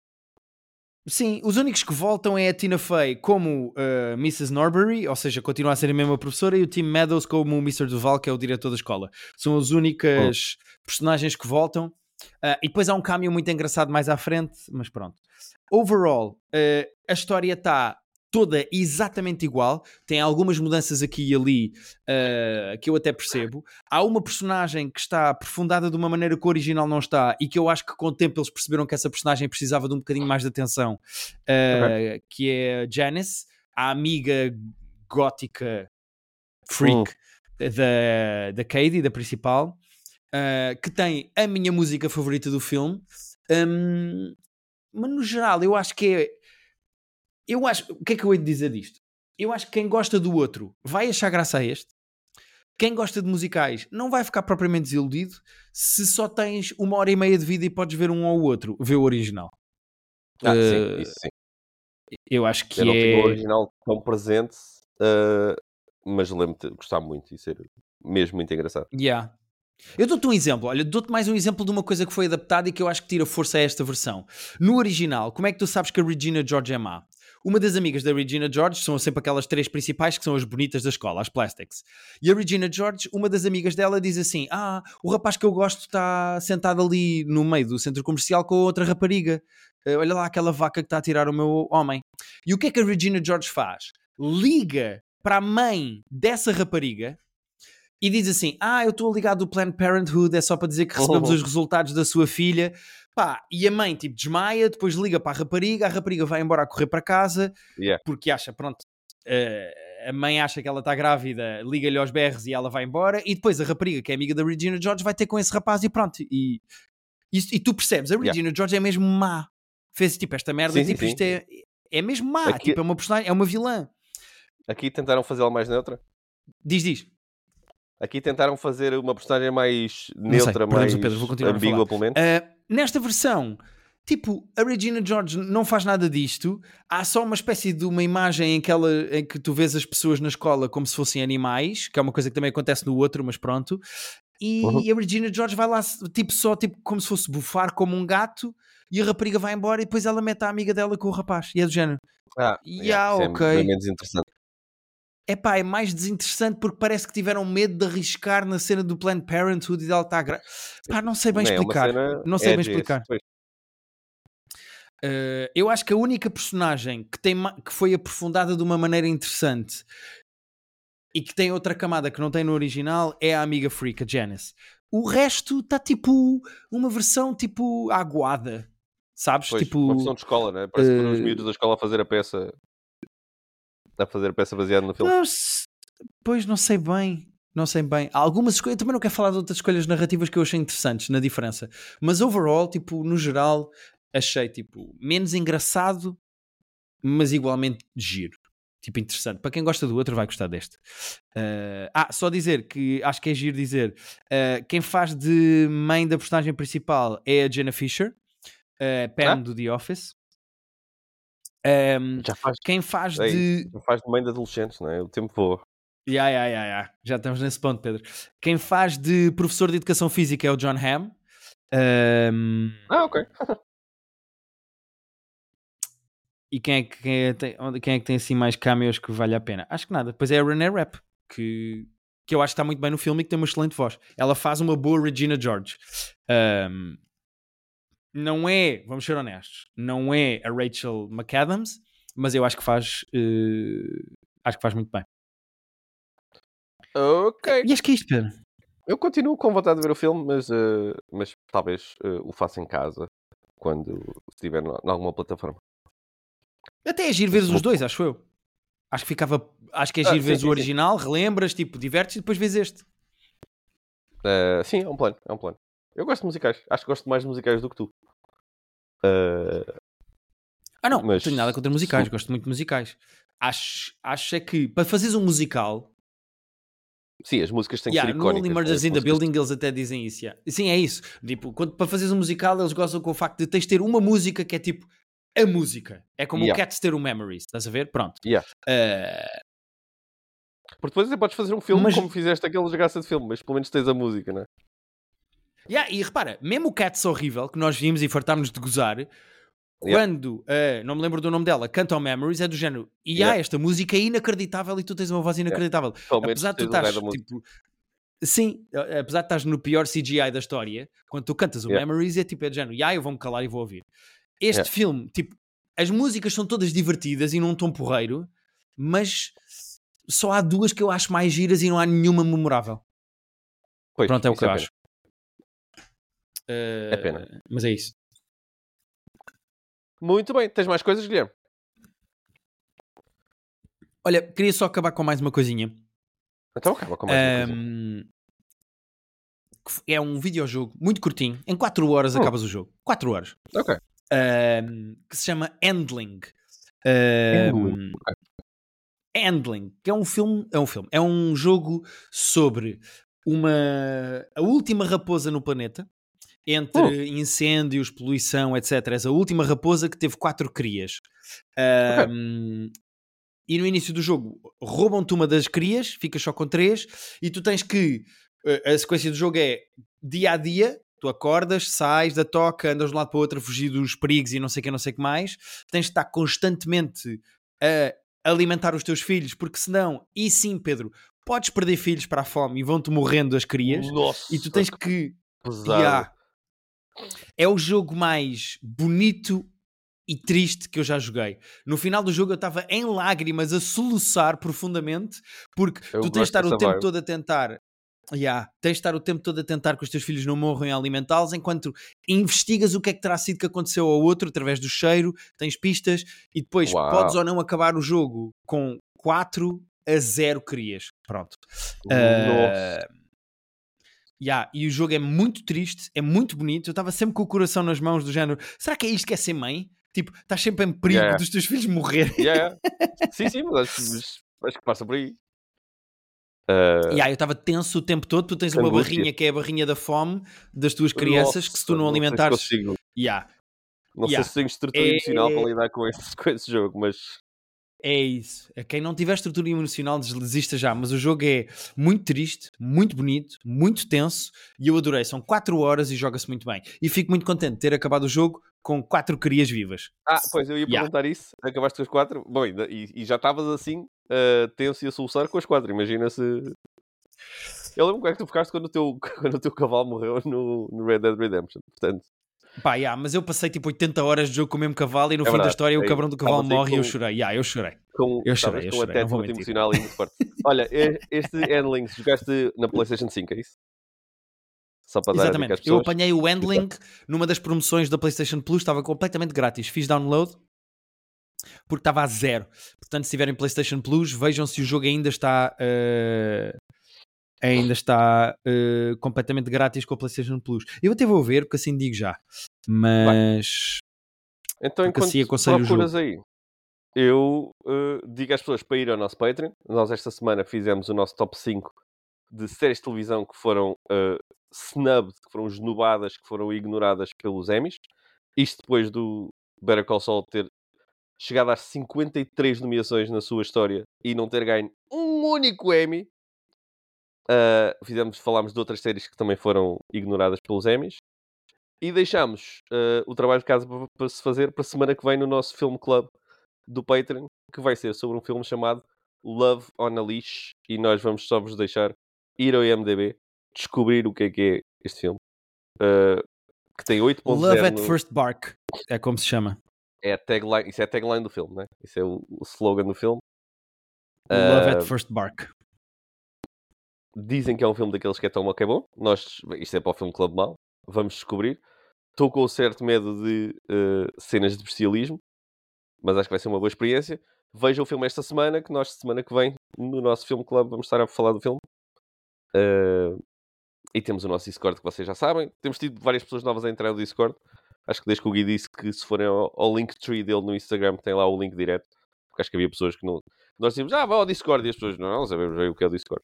Sim, os únicos que voltam é a Tina Fey como uh, Mrs. Norbury, ou seja, continua a ser a mesma professora, e o Tim Meadows como o Mr. Duval, que é o diretor da escola. São as únicas personagens que voltam. Uh, e depois há um caminho muito engraçado mais à frente, mas pronto. Overall, uh, a história está toda exatamente igual. Tem algumas mudanças aqui e ali uh, que eu até percebo. Há uma personagem que está aprofundada de uma maneira que o original não está e que eu acho que com o tempo eles perceberam que essa personagem precisava de um bocadinho mais de atenção, uh, que é Janice, a amiga gótica freak da, da Katie, da principal, uh, que tem a minha música favorita do filme. Um, mas no geral, eu acho que é. Eu acho. O que é que eu hei de dizer disto? Eu acho que quem gosta do outro vai achar graça a este. Quem gosta de musicais não vai ficar propriamente desiludido se só tens uma hora e meia de vida e podes ver um ou outro, ver o original. Ah, Uh, sim, isso sim. Eu acho que Eu não é. tenho o original tão presente, uh, mas lembro-me de gostar muito e ser mesmo muito engraçado. Yeah. Eu dou-te um exemplo, olha, dou-te mais um exemplo de uma coisa que foi adaptada e que eu acho que tira força a esta versão. No original, como é que tu sabes que a Regina George é má? uma das amigas da Regina George, são sempre aquelas três principais que são as bonitas da escola, as Plastics. E a Regina George, uma das amigas dela diz assim: Ah, o rapaz que eu gosto está sentado ali no meio do centro comercial com outra rapariga. Uh, olha lá aquela vaca que está a tirar o meu homem. E o que é que a Regina George faz? Liga para a mãe dessa rapariga e diz assim: Ah, eu estou ligado do Planned Parenthood, é só para dizer que recebemos os resultados da sua filha. Pá, e a mãe tipo desmaia, depois liga para a rapariga, a rapariga vai embora a correr para casa Yeah. porque acha, pronto, uh, a mãe acha que ela está grávida, liga-lhe aos berros e ela vai embora, e depois a rapariga, que é amiga da Regina George, vai ter com esse rapaz e pronto. E, e, e tu percebes, a Yeah. Regina George é mesmo má. Fez tipo esta merda, Sim, tipo, sim, isto é, é mesmo má, Aqui- tipo, é uma personagem, é uma vilã. Aqui tentaram fazê-la mais neutra. Diz, diz. Aqui tentaram fazer uma personagem mais neutra, mais ambígua, pelo menos. Uh, nesta versão, tipo, a Regina George não faz nada disto. Há só uma espécie de uma imagem em que, ela, em que tu vês as pessoas na escola como se fossem animais, que é uma coisa que também acontece no outro, mas pronto. E, Uhum. e a Regina George vai lá, tipo, só tipo, como se fosse bufar como um gato. E a rapariga vai embora e depois ela mete a amiga dela com o rapaz. E é do género. Ah, Yeah, isso é ok. bem menos interessante. Epá, é mais desinteressante porque parece que tiveram medo de arriscar na cena do Planned Parenthood e dela está gra... Pá, não sei bem Não é uma explicar. Não sei bem edgy, explicar. Uh, eu acho que a única personagem que, tem que foi aprofundada de uma maneira interessante e que tem outra camada que não tem no original é a amiga freak, a Janice. O resto está tipo uma versão tipo aguada, sabes? Pois, tipo, uma versão de escola, né? Parece que foram os eh, miúdos da escola a fazer a peça. A fazer a peça baseada no filme. Pois não sei bem. Não sei bem. Há algumas escolhas. Eu também não quero falar de outras escolhas narrativas que eu achei interessantes na diferença. Mas overall, tipo, no geral, achei tipo menos engraçado, mas igualmente giro. Tipo, interessante. Para quem gosta do outro, vai gostar deste. Uh, ah, só dizer que acho que é giro dizer. uh, quem faz de mãe da personagem principal é a Jenna Fisher, uh, Pam Ah? do The Office. Um, Já faz, quem faz é de. já faz de mãe de adolescentes, não é? O tempo voa. Ya, ya, ya, ya. Já estamos nesse ponto, Pedro. Quem faz de professor de educação física é o John Hamm. Ahm, Ah, ok. (laughs) e quem é, que, quem, é, tem, quem é que tem assim mais cameos que vale a pena? Acho que nada. Pois é a Renee Rapp, que, que eu acho que está muito bem no filme e que tem uma excelente voz. Ela faz uma boa Regina George. Ahm, não é, vamos ser honestos, não é a Rachel McAdams, mas eu acho que faz. eh, acho que faz muito bem. Ok. E acho que é isto, Pedro. Eu continuo com vontade de ver o filme, mas, eh, mas talvez eh, o faça em casa quando estiver em alguma plataforma. Até é giro veres os dois, acho eu. Acho que ficava. Acho que é Ah, giro veres sim, o sim. original, relembras, tipo, divertes e depois vês este. Eh, sim, é um plano, é um plano. Eu gosto de musicais. Acho que gosto mais de musicais do que tu. Eh, Ah, não, Mas- não tenho nada contra musicais, sim. gosto muito de musicais. Acho, acho é que para fazeres um musical, sim, as músicas têm yeah, que ser no icónicas. Only né? Murders in the Building eles até dizem isso. yeah. Sim, é isso. Tipo, quando, para fazeres um musical, eles gostam com o facto de tens de ter uma música que é tipo a música. É como Yeah. o Cats ter o Memories, estás a ver? Pronto. Yeah. Eh, Porque depois até podes fazer um filme Mas- como fizeste aquele desgraça de filme, mas pelo menos tens a música, não é? Yeah, e repara, mesmo o Cats horrível que nós vimos e fartámos de gozar, Yeah. quando, eh, não me lembro do nome dela, canta ao Memories, é do género. E Yeah. há esta música é inacreditável e tu tens uma voz inacreditável. Menos Apesar de tu o estás, tipo, sim, apesar de estás no pior CGI da história, quando tu cantas o Yeah. Memories é tipo, é do género, yeah, eu vou-me calar e vou ouvir. Este Yeah. filme, tipo, as músicas são todas divertidas e num tom porreiro, mas só há duas que eu acho mais giras e não há nenhuma memorável. Pois, Pronto, é o que eu acho. É pena. Mas é isso. Muito bem, tens mais coisas, Guilherme? Olha, queria só acabar com mais uma coisinha. Então acaba com mais uma coisa. Que f- é um videojogo muito curtinho. Em 4 horas Hum. acabas o jogo. 4 horas. Ok. Ahm, que se chama Endling. Endling, que é um filme, é um filme, é um jogo sobre uma a última raposa no planeta entre Hum. incêndios, poluição, etc. És a última raposa que teve quatro crias. Ahm, E no início do jogo roubam-te uma das crias, ficas só com três, e tu tens que. eh, A sequência do jogo é dia a dia, Tu acordas, sais da toca, andas de um lado para o outro a fugir dos perigos e não sei o que, não sei que mais. Tens de estar constantemente a alimentar os teus filhos, porque senão, e sim, Pedro, podes perder filhos para a fome e vão-te morrendo as crias. Nossa, E tu tens que. pesado. Yeah. É o jogo mais bonito e triste que eu já joguei. No final do jogo eu estava em lágrimas a soluçar profundamente porque Eu tu tens de estar o tempo vibe. todo a tentar. Yeah, tens de estar o tempo todo a tentar que os teus filhos não morram em alimentá-los enquanto investigas o que é que terá sido que aconteceu ao outro através do cheiro, tens pistas e depois Uau. podes ou não acabar o jogo com 4 a 0 crias. Pronto. Uh, Nossa. Yeah, e o jogo é muito triste, é muito bonito. Eu estava sempre com o coração nas mãos do género. Será que é isto que é ser mãe? Tipo, estás sempre em perigo Yeah. dos teus filhos morrerem. Yeah, (laughs) sim, sim, mas acho, acho que passa por aí. Uh, Yeah, eu estava tenso o tempo todo. Tu tens uma barrinha que é a barrinha da fome das tuas crianças que se tu não nossa, sei se alimentares. consigo. Yeah, Não Yeah. sei se tenho estrutura É- emocional para lidar com esse, (laughs) com esse jogo, mas é isso. A quem não tiver estrutura emocional, desista já. Mas o jogo é muito triste, muito bonito, muito tenso e eu adorei. São 4 horas e joga-se muito bem. E fico muito contente de ter acabado o jogo com 4 crias vivas. Ah, pois eu ia Yeah. perguntar isso. Acabaste com as quatro? Bom, ainda- e, e já estavas assim, uh, tenso e a soluçar com as quatro. Imagina se. Eu lembro como é que tu ficaste quando o teu, (laughs) quando o teu cavalo morreu no, no Red Dead Redemption. Portanto, Pá, yeah, mas eu passei tipo 80 horas de jogo com o mesmo cavalo e no É fim da verdade. história o É, cabrão do cavalo morre e eu com- chorei. Yeah, eu chorei. com, Eu chorei, eu com chorei, mentir. emocional e muito forte. Olha, este (laughs) Endlings jogaste na PlayStation 5, é isso? Só para dar Exatamente. Eu pessoas. apanhei o Endling numa das promoções da PlayStation Plus, estava completamente grátis. Fiz download porque estava a zero. Portanto, se tiverem PlayStation Plus, vejam se o jogo ainda está. eh, Ainda está eh, completamente grátis com a PlayStation Plus. Eu até vou ver, porque assim digo já. Mas Então, Porque enquanto assim procuras aí, eu eh, digo às pessoas para ir ao nosso Patreon. Nós esta semana fizemos o nosso top 5 de séries de televisão que foram eh, snubbed, que foram esnubadas, que foram ignoradas pelos Emmys. Isto depois do Better Call Saul ter chegado às 53 nomeações na sua história e não ter ganho um único Emmy. Uh, fizemos, falámos de outras séries que também foram ignoradas pelos Emmys. E deixámos uh, o trabalho de casa para, para se fazer para a semana que vem no nosso Film Club do Patreon, que vai ser sobre um filme chamado Love on a Leash. E nós vamos só vos deixar ir ao IMDB, descobrir o que é que é este filme. Uh, que tem 8.0 Love at no- First Bark é como se chama. é a tagline, isso é a tagline do filme, né? Isso é o, o slogan do filme. Love Uh, at First Bark. Dizem que é um filme daqueles que é tão mau que é bom. Nós, isto é para o filme Club Mal, vamos descobrir. Estou com um certo medo de uh, cenas de bestialismo, mas acho que vai ser uma boa experiência. Veja o filme esta semana, que nós, semana que vem, no nosso Filme Club, vamos estar a falar do filme. Uh, e temos o nosso Discord, que vocês já sabem. Temos tido várias pessoas novas a entrar no Discord. Acho que desde que o Gui disse que se forem ao, ao Linktree dele no Instagram, tem lá o link direto. Porque acho que havia pessoas que não. Nós dizíamos, ah, vá ao Discord. E as pessoas, não, não sabemos bem o que é o Discord.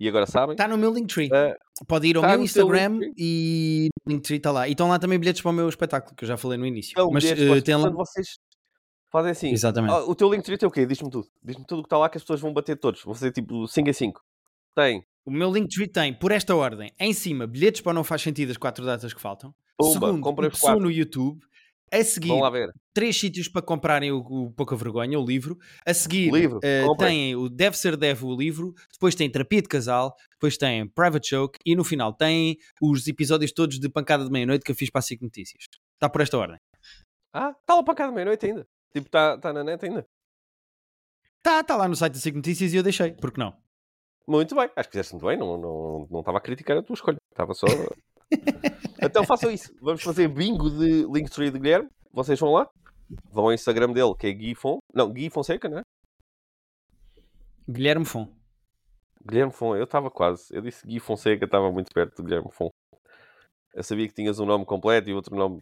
E agora sabem. Está no meu Linktree. Uh, Pode ir ao tá meu Instagram e o Linktree está lá. E estão lá também bilhetes para o meu espetáculo, que eu já falei no início. Então, Mas vocês- tem lá. vocês fazem assim. Exatamente. Ah, o teu Linktree tem o quê? Diz-me tudo. Diz-me tudo o que está lá que as pessoas vão bater todos. Vão fazer tipo 5 em 5. Tem. O meu Linktree tem, por esta ordem, em cima, bilhetes para o não faz sentido as quatro datas que faltam. Pumba, Segundo, quatro. no YouTube. A seguir, três sítios para comprarem o, o Pouca Vergonha, o livro. A seguir, Livro, comprem. têm o Deve Ser Deve, o livro. Depois tem Terapia de Casal. Depois tem Private Joke. E no final tem os episódios todos de Pancada de Meia-Noite que eu fiz para a SIC Notícias. Está por esta ordem. Ah, está lá cá de meia-noite ainda. Tipo, está tá na net ainda. Está tá lá no site da SIC Notícias e eu deixei. Por que não? Muito bem. Acho que fizeste muito bem. Não não não estava a criticar a tua escolha. Estava só... (laughs) então façam isso. Vamos fazer bingo de Linktree de Guilherme. Vocês vão lá. Vão ao Instagram dele, que é Gui Fon. Não, Gui Fonseca, não é? Guilherme Fon. Guilherme Fon, eu estava quase. Eu disse Gui Fonseca, estava muito perto do Guilherme Fon. Eu sabia que tinhas um nome completo e outro nome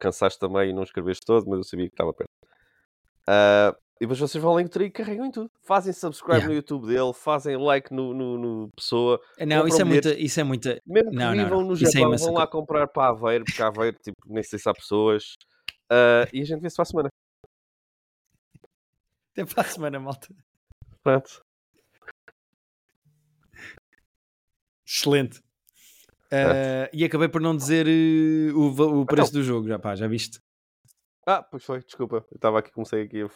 cansaste também e não escreveste todo, mas eu sabia que estava perto. Ah, e depois vocês vão ao Linktree e carregam em tudo. Fazem subscribe Yeah. no YouTube dele, fazem like no, no, no Pessoa. Não, Compram isso é, muita, isso é muita. Mesmo que Não, não, vivam não. no é Japão, imensa vão lá comprar para Aveiro, porque Aveiro, tipo, nem sei se há pessoas. Ah, e a gente vê-se para a semana. Até para a semana, malta. Pronto. Excelente. Uh, e acabei por não dizer uh, o, o, preço então. do jogo, já pá, já viste? Ah, pois foi, desculpa. Eu estava aqui, comecei aqui a